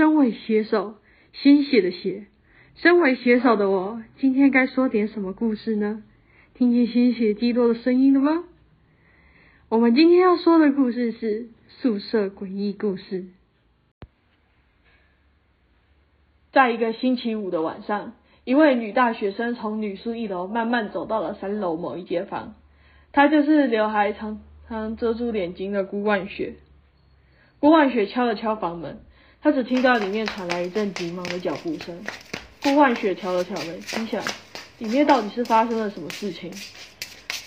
身为写手，鲜血的血。身为写手的我，今天该说点什么故事呢？听见鲜血滴落的声音了吗？我们今天要说的故事是宿舍诡异故事。在一个星期五的晚上，一位女大学生从女宿一楼慢慢走到了三楼某一间房，她就是刘海长长遮住脸睛的顾万雪。顾万雪敲了敲房门，他只听到里面传来一阵急忙的脚步声。顾万雪挑了挑眉，心想里面到底是发生了什么事情。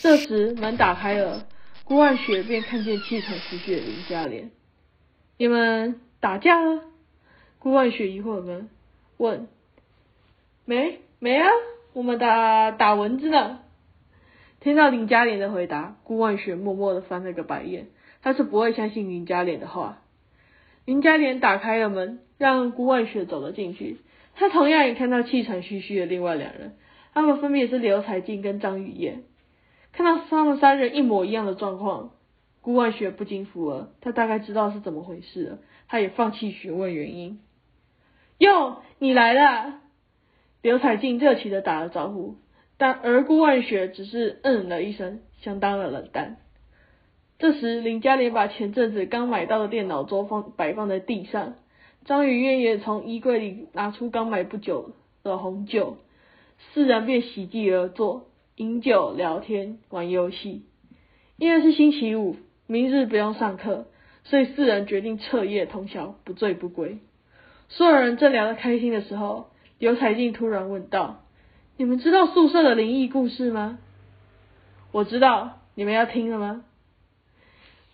这时门打开了，顾万雪便看见气喘吁吁的林佳莲。你们打架了？顾万雪疑惑的问。没没啊，我们打打蚊子呢。听到林佳莲的回答，顾万雪默默的翻了个白眼，他是不会相信林佳莲的话。林佳莲打开了门，让顾万雪走了进去。她同样也看到气喘吁吁的另外两人，他们分别是刘彩静跟张雨燕。看到他们三人一模一样的状况，顾万雪不禁服了。他大概知道是怎么回事了，他也放弃询问原因。哟，你来了！刘彩静热情的打了招呼，但而顾万雪只是嗯了一声，相当的冷淡。这时，林嘉莲把前阵子刚买到的电脑桌放摆放在地上，张雨燕也从衣柜里拿出刚买不久的红酒，四人便席地而坐，饮酒聊天玩游戏。因为是星期五，明日不用上课，所以四人决定彻夜通宵，不醉不归。所有人正聊得开心的时候，刘彩静突然问道：“你们知道宿舍的灵异故事吗？”“我知道，你们要听了吗？”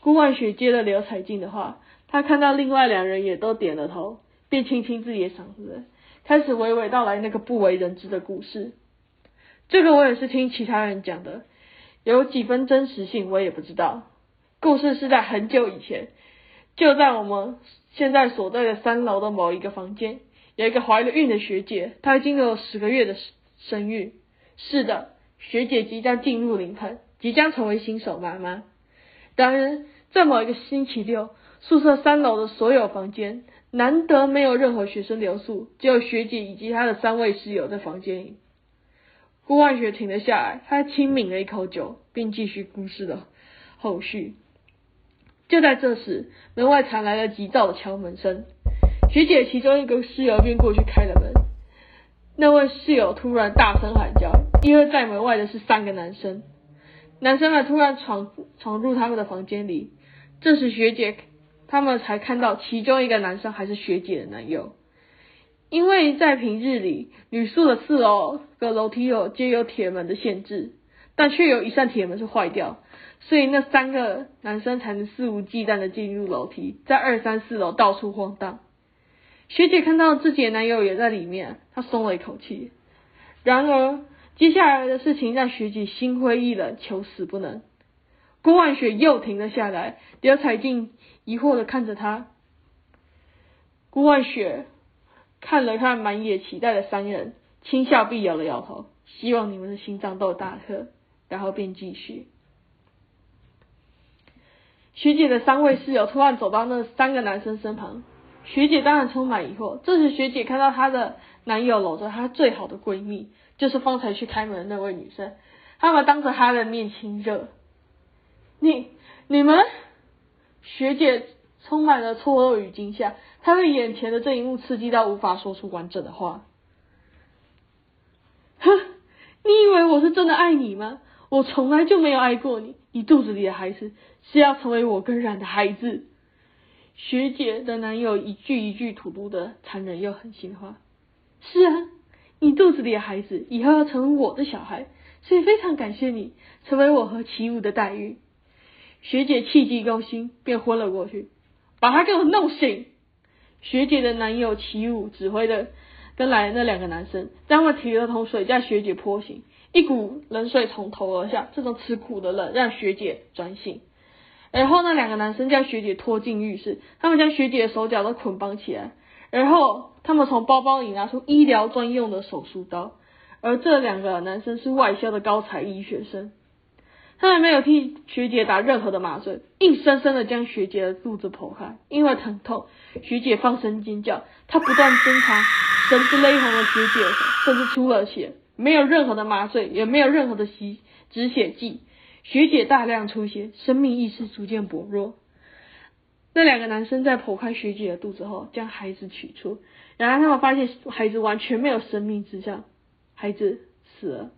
顾万雪接了刘彩静的话，她看到另外两人也都点了头，便清清自己的嗓子，开始娓娓道来那个不为人知的故事。这个我也是听其他人讲的，有几分真实性我也不知道。故事是在很久以前，就在我们现在所在的三楼的某一个房间，有一个怀了孕的学姐，她已经有十个月的身孕。是的，学姐即将进入临盆，即将成为新手妈妈。然而，在某一个星期六，宿舍三楼的所有房间难得没有任何学生留宿，只有学姐以及她的三位室友在房间里。顾万雪停了下来，她轻抿了一口酒，并继续故事的后续。就在这时，门外传来了急躁的敲门声，学姐其中一个室友便过去开了门。那位室友突然大声喊叫，因为在门外的是三个男生。男生们突然闯闯入他们的房间里，这时学姐他们才看到其中一个男生还是学姐的男友。因为在平日里，女宿的四楼的楼梯有皆有铁门的限制，但却有一扇铁门是坏掉，所以那三个男生才能肆无忌惮的进入楼梯，在二三四楼到处晃荡。学姐看到自己的男友也在里面，她松了一口气。然而。接下来的事情让学姐心灰意冷，求死不能。郭万雪又停了下来，刘彩静疑惑的看着她。郭万雪看了看满眼期待的三人，轻笑并摇了摇头，希望你们的心脏都大颗，然后便继续。学姐的三位室友突然走到那三个男生身旁，学姐当然充满疑惑。这时学姐看到她的男友搂着她最好的闺蜜。就是方才去开门的那位女生，他们当着她的面亲热。你、你们，学姐充满了错愕与惊吓，她被眼前的这一幕刺激到无法说出完整的话。哼，你以为我是真的爱你吗？我从来就没有爱过你，你肚子里的孩子是要成为我跟冉的孩子。学姐的男友一句一句吐露的残忍又狠心话。是啊。你肚子里的孩子以后要成为我的小孩，所以非常感谢你成为我和齐武的待遇。学姐气急攻心，便昏了过去，把他给我弄醒。学姐的男友齐武指挥的跟来的那两个男生，将们提了桶水将学姐泼醒，一股冷水从头而下，这种吃苦的冷让学姐转醒。然后那两个男生将学姐拖进浴室，他们将学姐的手脚都捆绑起来。然后他们从包包里拿出医疗专用的手术刀，而这两个男生是外校的高材医学生。他们没有替学姐打任何的麻醉，硬生生的将学姐的肚子剖开，因为疼痛，学姐放声尖叫，他不断挣扎，绳子勒红了学姐，甚至出了血，没有任何的麻醉，也没有任何的吸止血剂，学姐大量出血，生命意识逐渐薄弱。那两个男生在剖开学姐的肚子后，将孩子取出，然而他们发现孩子完全没有生命迹象，孩子死了。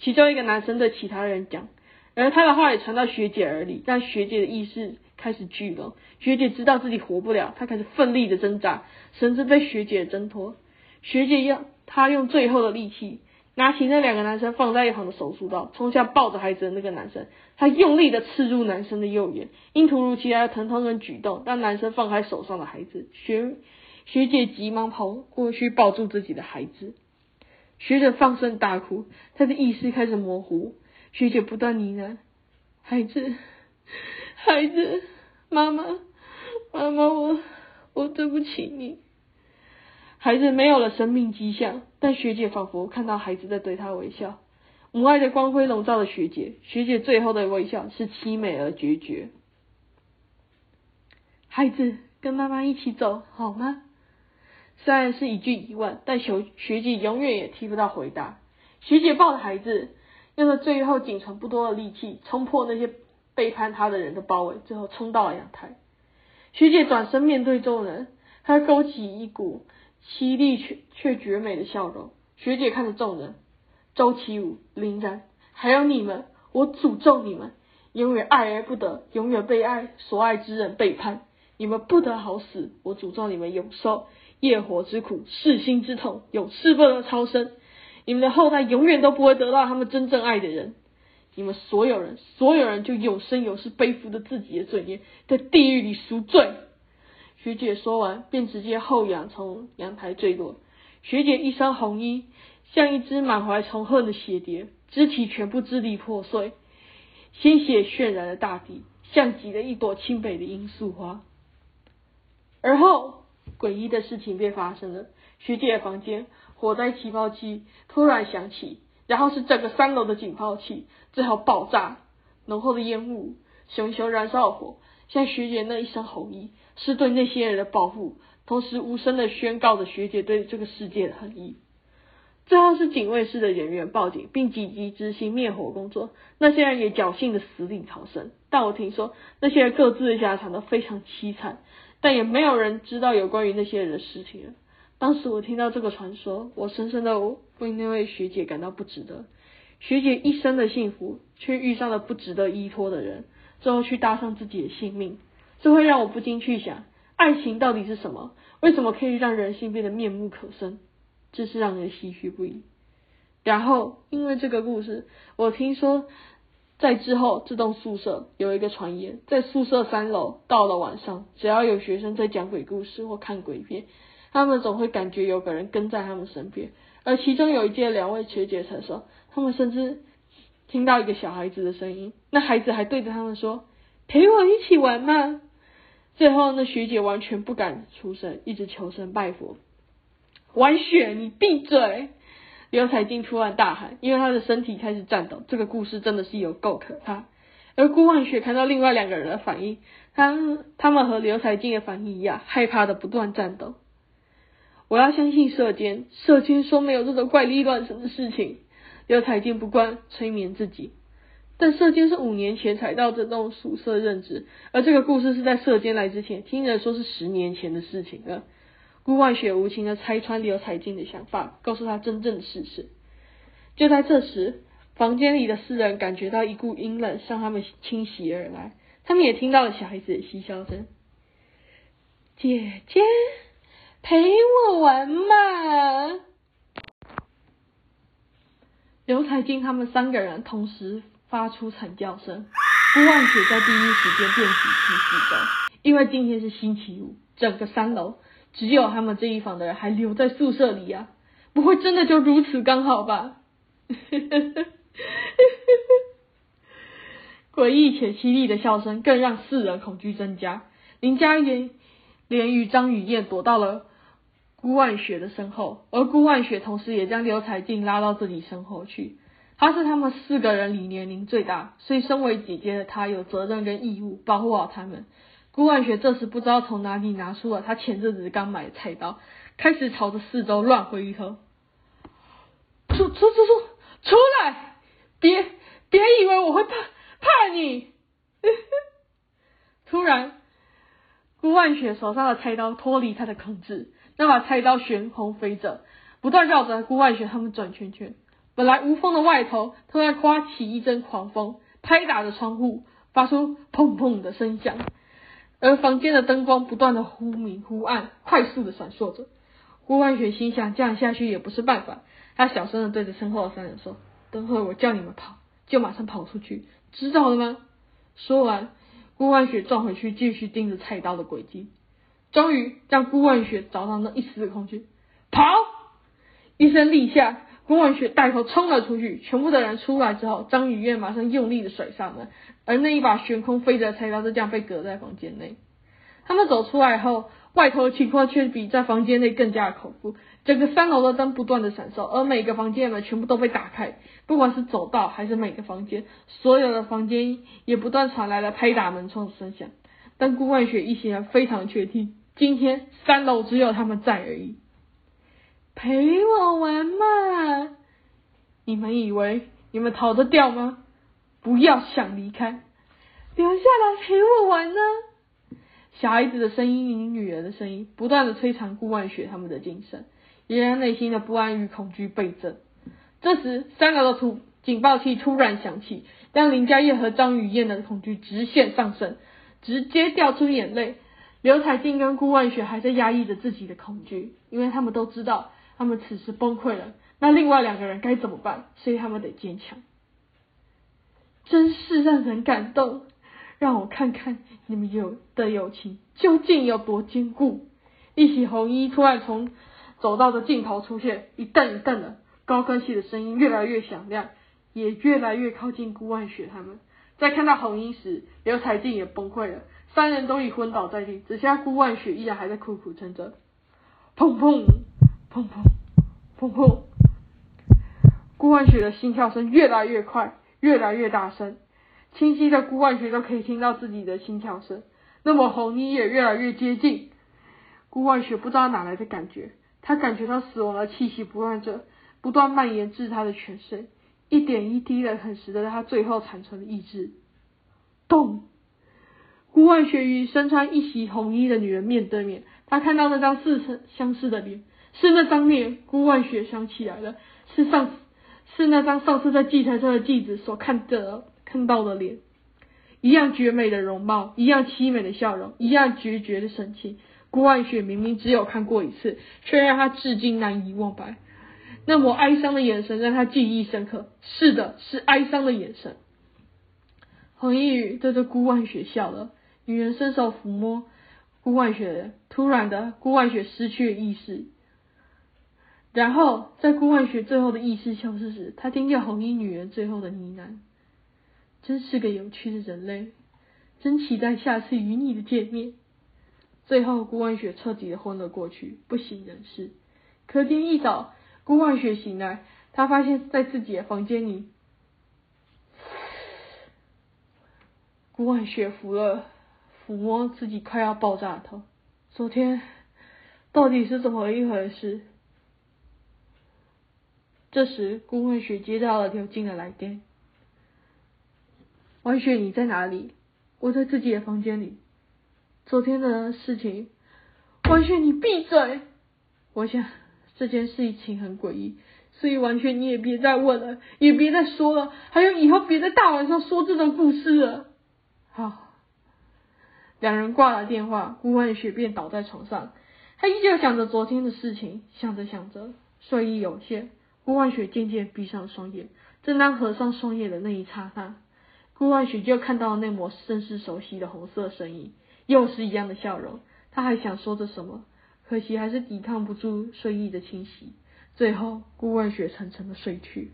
其中一个男生对其他人讲。而他的话也传到学姐耳里，让学姐的意识开始聚拢。学姐知道自己活不了，她开始奋力的挣扎，绳子被学姐挣脱。学姐要她用最后的力气，拿起那两个男生放在一旁的手术刀，冲向抱着孩子的那个男生。他用力的刺入男生的右眼，因突如其来的疼痛跟举动，让男生放开手上的孩子。学学姐急忙跑过去抱住自己的孩子。学姐放声大哭，她的意识开始模糊。学姐不断呢喃：“孩子，孩子，妈妈，妈妈，我我对不起你。”孩子没有了生命迹象，但学姐仿佛看到孩子在对她微笑。母爱的光辉笼罩了学姐，学姐最后的微笑是凄美而决绝。孩子，跟妈妈一起走好吗？虽然是一句疑问，但学学姐永远也听不到回答。学姐抱着孩子。用了最后仅存不多的力气，冲破那些背叛他的人的包围，最后冲到了阳台。学姐转身面对众人，她勾起一股凄厉却却绝美的笑容。学姐看着众人，周启武、林然，还有你们，我诅咒你们，永远爱而不得，永远被爱所爱之人背叛，你们不得好死。我诅咒你们永受业火之苦，噬心之痛，永世不得超生。你们的后代永远都不会得到他们真正爱的人，你们所有人，所有人就有生有世背负着自己的罪孽，在地狱里赎罪。学姐说完，便直接后仰从阳台坠落。学姐一身红衣，像一只满怀仇恨的血蝶，肢体全部支离破碎，鲜血渲染了大地，像极了一朵清北的罂粟花。而后，诡异的事情便发生了，学姐的房间。火灾起爆器突然响起，然后是整个三楼的警报器，最后爆炸，浓厚的烟雾，熊熊燃烧的火，像学姐那一身红衣，是对那些人的保护，同时无声的宣告着学姐对这个世界的恨意。最后是警卫室的人员报警，并紧急执行灭火工作，那些人也侥幸的死里逃生。但我听说那些人各自的下场都非常凄惨，但也没有人知道有关于那些人的事情了。当时我听到这个传说，我深深的为那位学姐感到不值得。学姐一生的幸福，却遇上了不值得依托的人，最后去搭上自己的性命，这会让我不禁去想：爱情到底是什么？为什么可以让人性变得面目可憎？真是让人唏嘘不已。然后，因为这个故事，我听说在之后这栋宿舍有一个传言，在宿舍三楼，到了晚上，只要有学生在讲鬼故事或看鬼片。他们总会感觉有个人跟在他们身边，而其中有一届两位学姐曾说，他们甚至听到一个小孩子的声音，那孩子还对着他们说：“陪我一起玩嘛。”最后，那学姐完全不敢出声，一直求神拜佛。玩雪，你闭嘴！刘彩静突然大喊，因为她的身体开始颤抖。这个故事真的是有够可怕。而顾万雪看到另外两个人的反应，他他们和刘彩静的反应一样，害怕的不断颤抖。我要相信射监，射监说没有这种怪力乱神的事情。刘彩静不惯催眠自己，但射监是五年前才到这栋宿舍任职，而这个故事是在射监来之前，听人说是十年前的事情了。顾万雪无情的拆穿刘彩静的想法，告诉她真正的事实。就在这时，房间里的四人感觉到一股阴冷向他们侵袭而来，他们也听到了小孩子的嬉笑声。姐姐。陪我玩嘛！刘彩金他们三个人同时发出惨叫声，顾万雪在第一时间便起去四周，因为今天是星期五，整个三楼只有他们这一房的人还留在宿舍里啊！不会真的就如此刚好吧？诡异且凄厉的笑声更让四人恐惧增加。林佳言连与张雨燕躲到了。顾万雪的身后，而顾万雪同时也将刘彩静拉到自己身后去。她是他们四个人里年龄最大，所以身为姐姐的她有责任跟义务保护好他们。顾万雪这时不知道从哪里拿出了他前阵子刚买的菜刀，开始朝着四周乱挥一通。出出出出出来！别别以为我会怕怕你！突然，顾万雪手上的菜刀脱离他的控制，那把菜刀悬空飞着，不断绕着顾万雪他们转圈圈。本来无风的外头，突然刮起一阵狂风，拍打着窗户，发出砰砰的声响。而房间的灯光不断的忽明忽暗，快速的闪烁着。顾万雪心想，这样下去也不是办法。他小声的对着身后的三人说：“等会我叫你们跑，就马上跑出去，知道了吗？”说完，顾万雪撞回去，继续盯着菜刀的轨迹。终于让顾万雪找到那一丝的空隙，跑！一声令下。顾万雪带头冲了出去，全部的人出来之后，张雨燕马上用力的甩上门，而那一把悬空飞着的菜刀就这样被隔在房间内。他们走出来后，外头的情况却比在房间内更加恐怖。整个三楼的灯不断的闪烁，而每个房间门全部都被打开，不管是走道还是每个房间，所有的房间也不断传来了拍打门窗的声响。但顾万雪一行人非常确定，今天三楼只有他们在而已。陪我玩嘛？你们以为你们逃得掉吗？不要想离开，留下来陪我玩呢！小孩子的声音与女人的声音不断的摧残顾万雪他们的精神，也让内心的不安与恐惧倍增。这时，三楼的突警报器突然响起，让林家燕和张雨燕的恐惧直线上升，直接掉出眼泪。刘彩静跟顾万雪还在压抑着自己的恐惧，因为他们都知道。他们此时崩溃了，那另外两个人该怎么办？所以他们得坚强。真是让人感动，让我看看你们有的友情究竟有多坚固。一袭红衣突然从走道的尽头出现，一蹬一蹬的，高跟鞋的声音越来越响亮，也越来越靠近顾万雪他们。在看到红衣时，刘彩静也崩溃了，三人都已昏倒在地，只剩下顾万雪依然还在苦苦撑着。砰砰。砰砰砰砰！顾万雪的心跳声越来越快，越来越大声，清晰的顾万雪都可以听到自己的心跳声。那么红衣也越来越接近，顾万雪不知道哪来的感觉，他感觉到死亡的气息不断着，不断蔓延至他的全身，一点一滴的啃食着他最后残存的意志。咚！孤万雪与身穿一袭红衣的女人面对面，他看到那张似曾相识的脸。是那张脸，孤万雪想起来了，是上是那张上次在祭台上的继子所看的看到的脸，一样绝美的容貌，一样凄美的笑容，一样决绝的神情。孤万雪明明只有看过一次，却让他至今难以忘怀。那抹哀伤的眼神让他记忆深刻。是的，是哀伤的眼神。黄一宇对着孤万雪笑了，女人伸手抚摸顾万雪，突然的，顾万雪失去了意识。然后，在顾万雪最后的意识消失时，他听见红衣女人最后的呢喃：“真是个有趣的人类，真期待下次与你的见面。”最后，顾万雪彻底的昏了过去，不省人事。可天一早，顾万雪醒来，她发现在自己的房间里，顾万雪服了抚摸自己快要爆炸的头。昨天到底是怎么一回事？这时，顾万雪接到了刘静的来电。万雪，你在哪里？我在自己的房间里。昨天的事情，万雪，你闭嘴！我想这件事情很诡异，所以完全你也别再问了，也别再说了，还有以后别在大晚上说这种故事了。好，两人挂了电话，顾万雪便倒在床上，他依旧想着昨天的事情，想着想着，睡意涌现。顾万雪渐渐闭上双眼，正当合上双眼的那一刹那，顾万雪就看到了那抹甚是熟悉的红色身影，又是一样的笑容。他还想说着什么，可惜还是抵抗不住睡意的侵袭。最后，顾万雪沉沉的睡去。